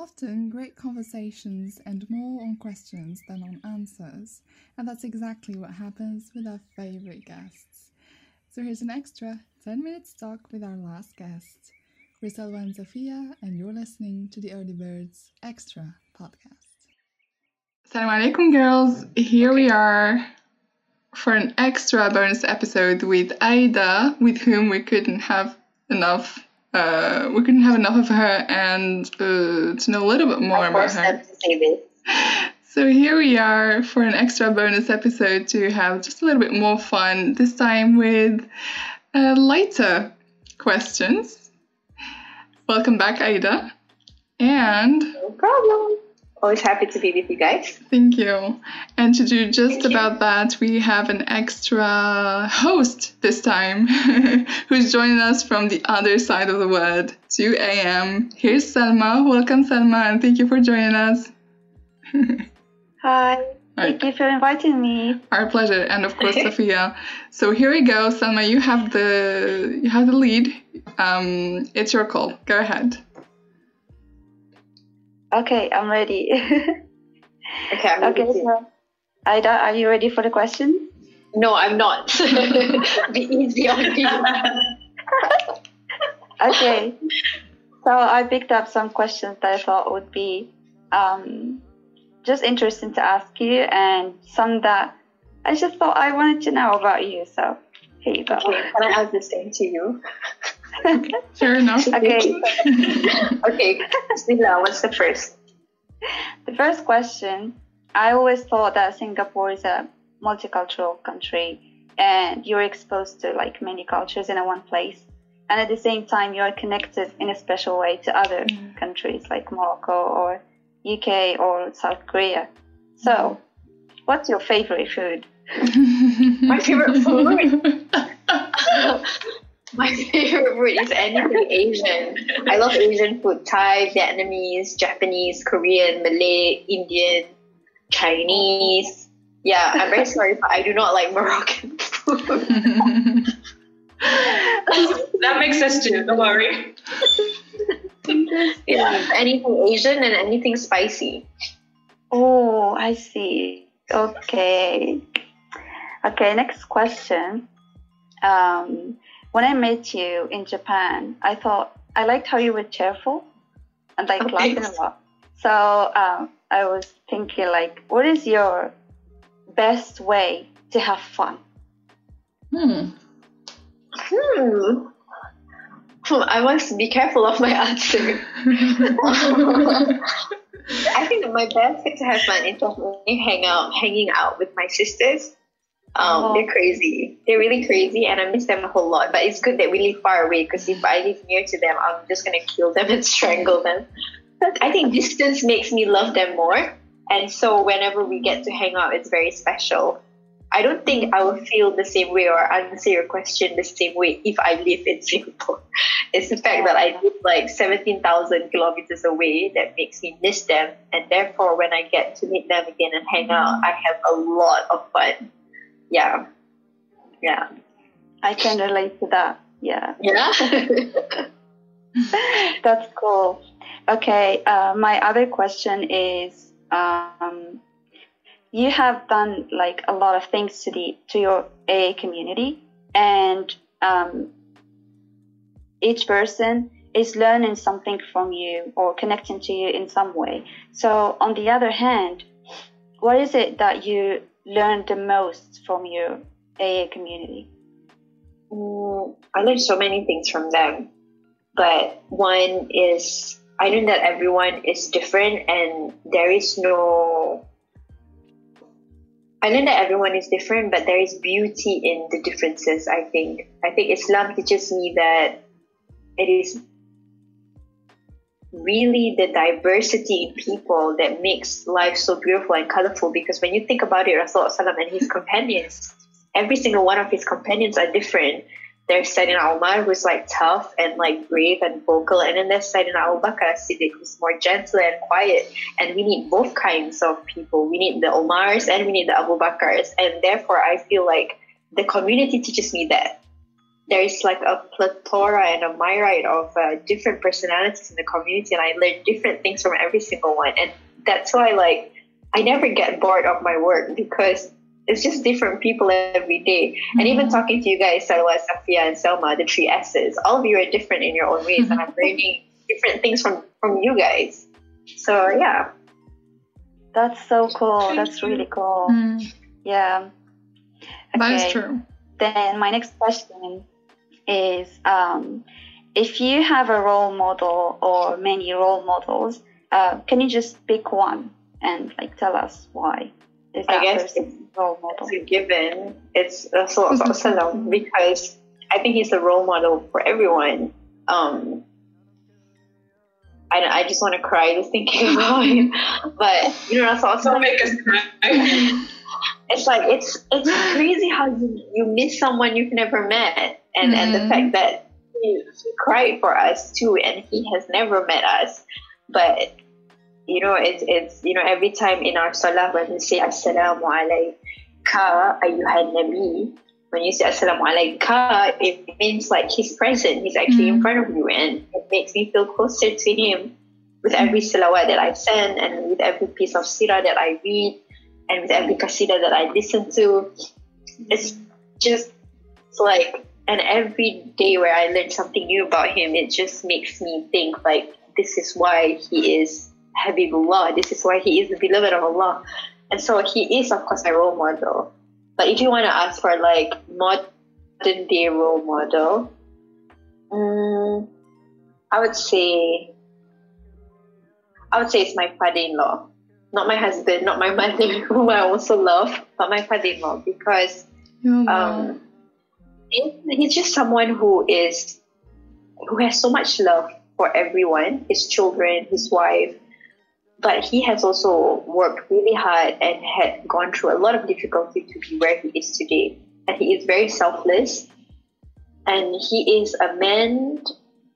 Often, great conversations end more on questions than on answers, and that's exactly what happens with our favourite guests. So here's an extra 10 minutes talk with our last guest. We're Selma and Safiya, and you're listening to the Early Birds Extra podcast. Assalamu alaikum, girls. Here we are for an extra bonus episode with Aida, with whom we couldn't have enough uh, we couldn't have enough of her and uh, to know a little bit more about her. So here we are for an extra bonus episode to have just a little bit more fun. This time with uh, lighter questions. Welcome back, Aida. And no problem. Always happy to be with you guys. Thank you. And to do just Thank about you. that, we have an extra host this time who's joining us from the other side of the world, 2 a.m. Here's Salma. Welcome, Salma, and thank you for joining us. Hi. Thank you for inviting me. Our pleasure, and of course, Safiya. So here we go, Salma. You have the you have the lead. Um, it's your call. Go ahead. Okay, I'm ready. okay, I'm okay, ready. So, Aida, are you ready for the question? No, I'm not. Be easy on me. okay. So I picked up some questions that I thought would be um, just interesting to ask you, and some that I just thought I wanted to know about you. So here you go. Okay, can I ask the same to you? Fair enough. Okay. okay. Bismillah, what's the first? The first question I always thought that Singapore is a multicultural country and you're exposed to like many cultures in one place. And at the same time, you are connected in a special way to other mm. countries like Morocco or UK or South Korea. So, what's your favorite food? My favorite food? My favorite food is anything Asian. I love Asian food Thai, Vietnamese, Japanese, Korean, Malay, Indian, Chinese. Yeah, I'm very sorry, but I do not like Moroccan food. that makes sense too, don't worry. yeah, anything Asian and anything spicy. Oh, I see. Okay. Okay, next question. Um, when I met you in Japan, I thought I liked how you were cheerful and like oh, laughing a lot. So um, I was thinking, like, what is your best way to have fun? Hmm. Hmm. I must be careful of my answer. I think my best way to have fun is definitely hang out, hanging out with my sisters. Um, oh. They're crazy. They're really crazy, and I miss them a whole lot. But it's good that we live far away because if I live near to them, I'm just gonna kill them and strangle them. I think distance makes me love them more, and so whenever we get to hang out, it's very special. I don't think I will feel the same way or answer your question the same way if I live in Singapore. It's the fact that I live like 17,000 kilometers away that makes me miss them. And therefore, when I get to meet them again and hang out, I have a lot of fun yeah. Yeah. I can relate to that. Yeah. Yeah. That's cool. Okay uh, my other question is um, you have done like a lot of things to the to your aa community and um, each person is learning something from you or connecting to you in some way. So on the other hand what is it that you learned the most from your AA community? Mm, I learned so many things from them, but one is I learned that everyone is different and there is no. I learned that everyone is different, but there is beauty in the differences. I think. I think Islam teaches me that it is really the diversity in people that makes life so beautiful and colorful. Because when you think about it, Rasulullah and his companions, every single one of his companions are different. There's Sayyidina Umar, who's like tough and like brave and vocal, and then there's Sayyidina Abu Bakr Siddiq, who's more gentle and quiet. And we need both kinds of people. We need the Omars and we need the Abu Bakrs. And therefore, I feel like the community teaches me that there's like a plethora and a myriad of uh, different personalities in the community, and I learn different things from every single one. And that's why, like, I never get bored of my work because it's just different people every day. Mm-hmm. And even talking to you guys, Salwa, Safiya, and Salma, the three S's, all of you are different in your own ways, mm-hmm. and I'm learning different things from from you guys. So yeah, that's so cool. That's really cool. Mm. Yeah. Okay. That is true. Then my next question is um, if you have a role model or many role models, uh, can you just pick one and like tell us why is that I guess person role model? It's a given. It's Rasulullah because I think he's a role model for everyone. Um, I, I just want to cry just thinking about him. But you know, that's also don't make us cry. it's like it's it's crazy how you, you miss someone you've never met. And mm-hmm. and the fact that he, he cried for us too and he has never met us. But you know it's it's you know every time in our salah when we say assalamu alayka ayyuhan nabi? When you say assalamu alayka it means like he's present. He's actually mm-hmm. in front of you and it makes me feel closer to him. With every salawat that I send and with every piece of sirah that I read and with every qasida that I listen to, it's just like, and every day where I learn something new about him, it just makes me think like, this is why he is Habibullah, this is why he is the beloved of Allah. And so he is, of course, my role model. But if you want to ask for like modern day role model, um, I would say, I would say it's my father-in-law not my husband, not my mother, whom I also love, but my father-in-law because oh, um, he's just someone who is who has so much love for everyone, his children, his wife. But he has also worked really hard and had gone through a lot of difficulty to be where he is today. And he is very selfless. And he is a man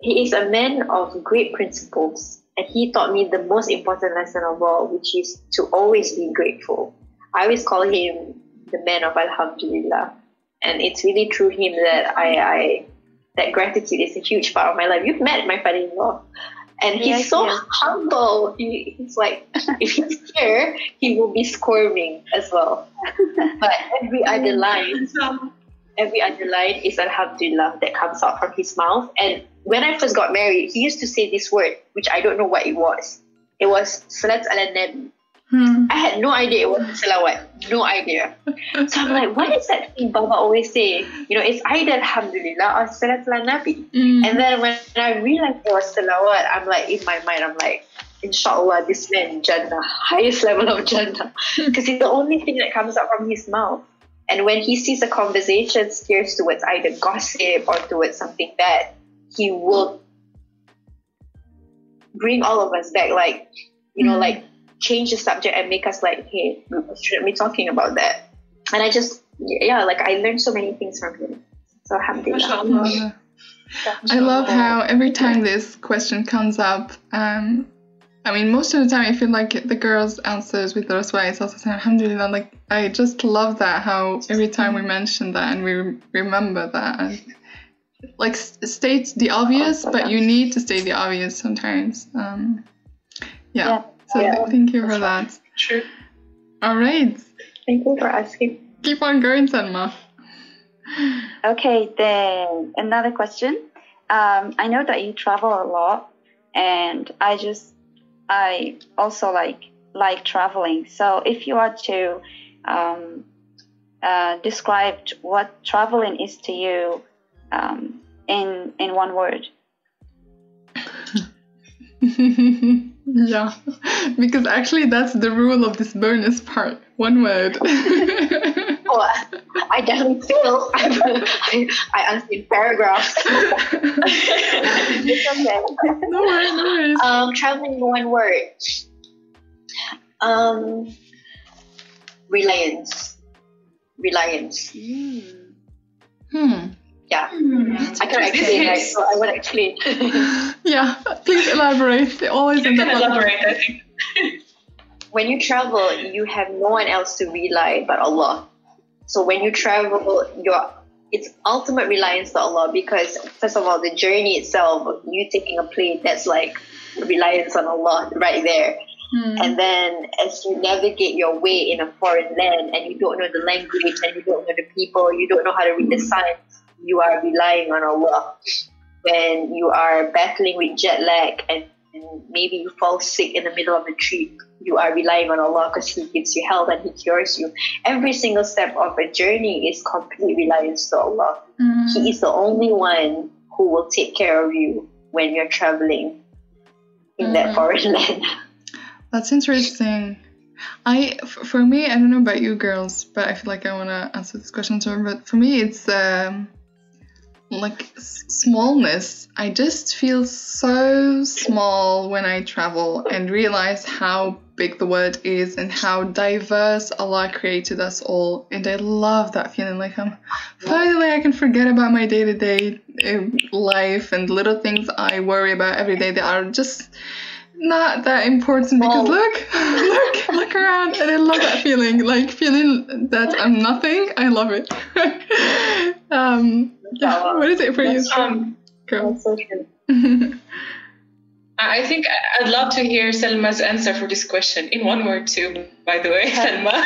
he is a man of great principles and he taught me the most important lesson of all, which is to always be grateful. I always call him the man of Alhamdulillah. And it's really through him that I, I that gratitude is a huge part of my life. You've met my father-in-law. And he's yes, so yes. humble. He, he's like, if he's here, he will be squirming as well. but every other oh, line, every other line is Alhamdulillah that comes out from his mouth. And when I first got married, he used to say this word, which I don't know what it was. It was Salat ala Nabi. Hmm. I had no idea it was salawat. No idea. so I'm like, what is that thing Baba always say? You know, it's either Alhamdulillah or Salat ala Nabi. Hmm. And then when I realized it was salawat, I'm like, in my mind, I'm like, inshallah, this man Jannah, highest level of Jannah. Because it's the only thing that comes out from his mouth. And when he sees a conversation steers towards either gossip or towards something bad, he will bring all of us back, like, you know, mm-hmm. like change the subject and make us like, hey, shouldn't be talking about that. And I just, yeah, like I learned so many things from him. So alhamdulillah. I love how every time this question comes up, um, I mean, most of the time I feel like the girls' answers with those ways also say Alhamdulillah. Like, I just love that how every time we mention that and we remember that. And like state the obvious, but you need to state the obvious sometimes. Um, yeah. yeah. So yeah. thank you for that. True. All right. Thank you for asking. Keep on going, Salma. Okay, then another question. Um, I know that you travel a lot, and I just, I also like like traveling. So if you are to um, uh, describe what traveling is to you, um, in in one word. yeah, because actually that's the rule of this bonus part. One word. I definitely feel I, I answered in paragraphs. it's okay. No worries, no worries. Um, traveling in one word. Um, reliance. Reliance. Mm. Hmm. Yeah, mm, I can actually. Right? So I will explain. yeah, please elaborate. They always you can elaborate. I think. when you travel, you have no one else to rely but Allah. So when you travel, you're it's ultimate reliance to Allah because first of all, the journey itself, you taking a plane, that's like reliance on Allah right there. Mm. And then as you navigate your way in a foreign land and you don't know the language and you don't know the people, you don't know how to read the signs, you are relying on Allah. When you are battling with jet lag and, and maybe you fall sick in the middle of a trip, you are relying on Allah because He gives you health and He cures you. Every single step of a journey is complete reliance to Allah. Mm. He is the only one who will take care of you when you're traveling in that Mhm. foreign land. That's interesting. I, for me, I don't know about you girls, but I feel like I want to answer this question too. But for me, it's um, like smallness. I just feel so small when I travel and realize how big the world is and how diverse Allah created us all. And I love that feeling. Like I'm finally I can forget about my day to day life and little things I worry about every day that are just not that important because Small. look, look, look around, and I love that feeling, like feeling that I'm nothing. I love it. um, yeah, what is it for you? Um, Girl? That's so true. I I think I- I'd love to hear Salma's answer for this question in one word too. By the way, Salma.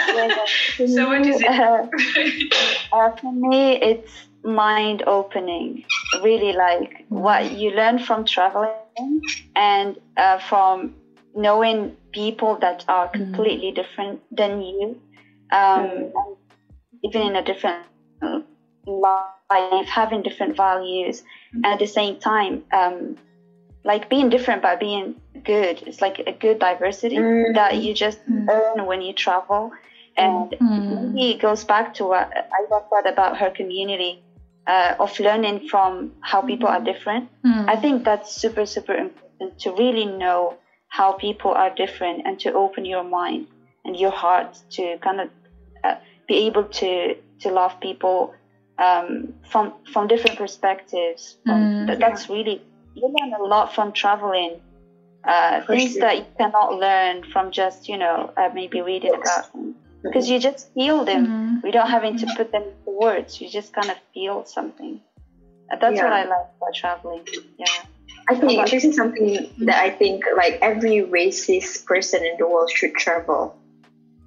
So what is it? Uh, uh, for me, it's mind opening. Really, like what you learn from traveling and uh, from knowing people that are completely different than you, um, Mm. even in a different life, having different values, and at the same time, um, like being different but being good. It's like a good diversity Mm. that you just Mm. earn when you travel. And Mm. maybe it goes back to what I said about her community uh, of learning from how people are different. Mm. I think that's super, super important to really know how people are different and to open your mind and your heart to kind of uh, be able to to love people um, from from different perspectives. From, Mm. that, that's really you learn a lot from traveling. Uh, things sure. that you cannot learn from just you know uh, maybe reading about them because you just feel them Mm. without having to put them into words. You just kind of feel something. Uh, That's what I like about traveling. Yeah. I think this is something that I think like every racist person in the world should travel.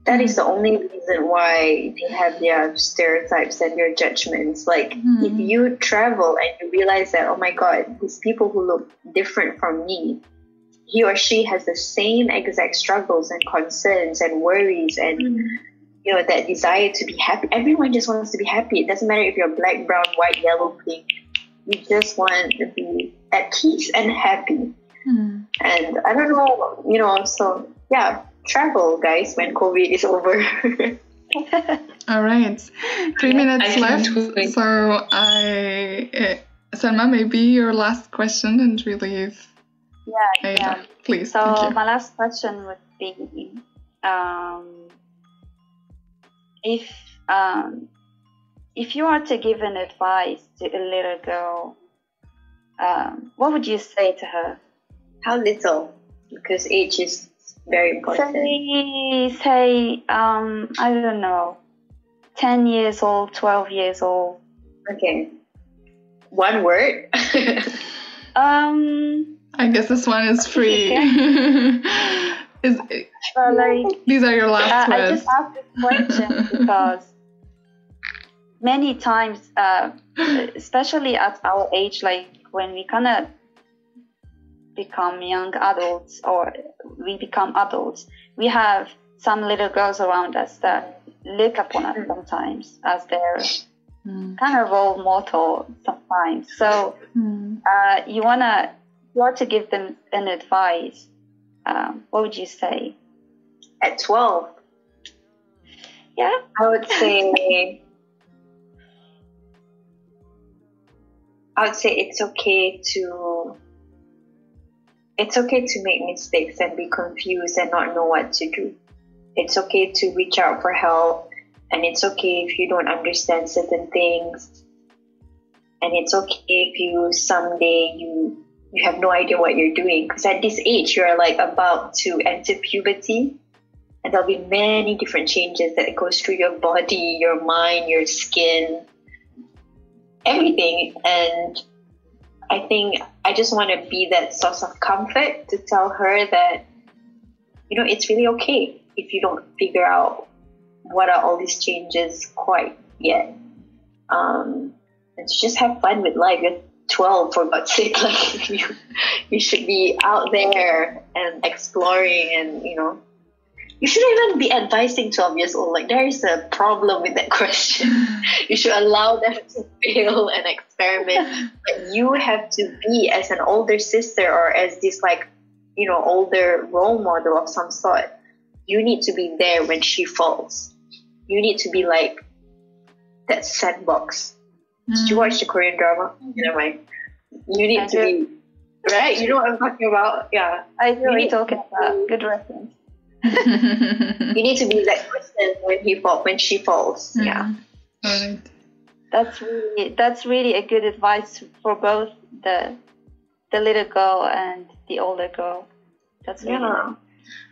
That is the only reason why they have their stereotypes and their judgments. Like Mhm. if you travel and you realize that, oh my god, these people who look different from me, he or she has the same exact struggles and concerns and worries and you know that desire to be happy. Everyone just wants to be happy. It doesn't matter if you're black, brown, white, yellow, pink. You just want to be at peace and happy. Mm. And I don't know, you know, so yeah, travel, guys, when COVID is over. All right, three minutes I left. So I, uh, Salma, maybe your last question and relieve Yeah. Aida. yeah. Please, So thank you. my last question would be, um, if um, if you are to give an advice to a little girl, um, what would you say to her? How little? Because age is very important. Say, say, um, I don't know, ten years old, twelve years old. Okay. One word. Um, I guess this one is free. is well, like these are your last Uh, I just asked this question because many times, uh, especially at our age, like when we kind of become young adults or we become adults, we have some little girls around us that look upon us sometimes as their Mm. kind of role model sometimes. So Mm. uh, you wanna, you want to give them an advice. Um, what would you say? At 12, Yeah. I would say I would say it's okay to it's okay to make mistakes and be confused and not know what to do. It's okay to reach out for help and it's okay if you don't understand certain things. And it's okay if you someday you you have no idea what you're doing because at this age you're like about to enter puberty and there'll be many different changes that goes through your body, your mind, your skin. everything. And I think I just want to be that source of comfort to tell her that, you know, it's really okay if you don't figure out what are all these changes quite yet. Um, and to just have fun with life. You're 12 for God's sake. Like you, you should be out there and exploring and, you know, you shouldn't even be advising 12 years old. Like, there is a problem with that question. you should allow them to fail and experiment. But you have to be, as an older sister or as this, like, you know, older role model of some sort, you need to be there when she falls. You need to be like that sandbox. Mm. Did you watch the Korean drama? Mm-hmm. Never mind. You need I to do. be, right? You know what I'm talking about? Yeah. I know what you're talking about. Good reference you need to be that person when he fall when she falls. Mm-hmm. Yeah. Right. That's really that's really a good advice for both the the little girl and the older girl. That's really yeah.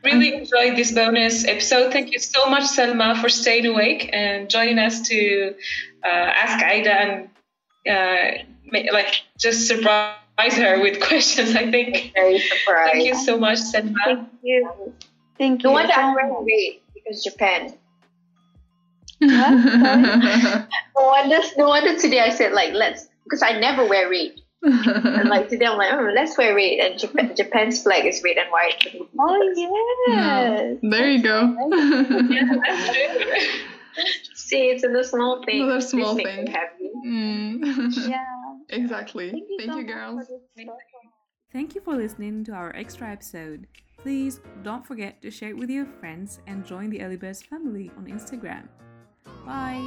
Nice. Really enjoyed this bonus episode. Thank you so much, Salma, for staying awake and joining us to uh, ask Aida and uh, like just surprise her with questions. I think. Very surprised. Thank you so much, Salma. Thank you. Thank you. No wonder I'm wearing red because Japan. no wonder, no wonder today I said like let's because I never wear red. And like today I'm like, oh, let's wear red. And Japan, Japan's flag is red and white. Oh yes. There you go. yeah, See, it's in the small thing. The small thing. Mm. yeah. Exactly. Thank you, Thank so you girls. Thank you for listening to our extra episode. Please don't forget to share it with your friends and join the Early Birds family on Instagram. Bye!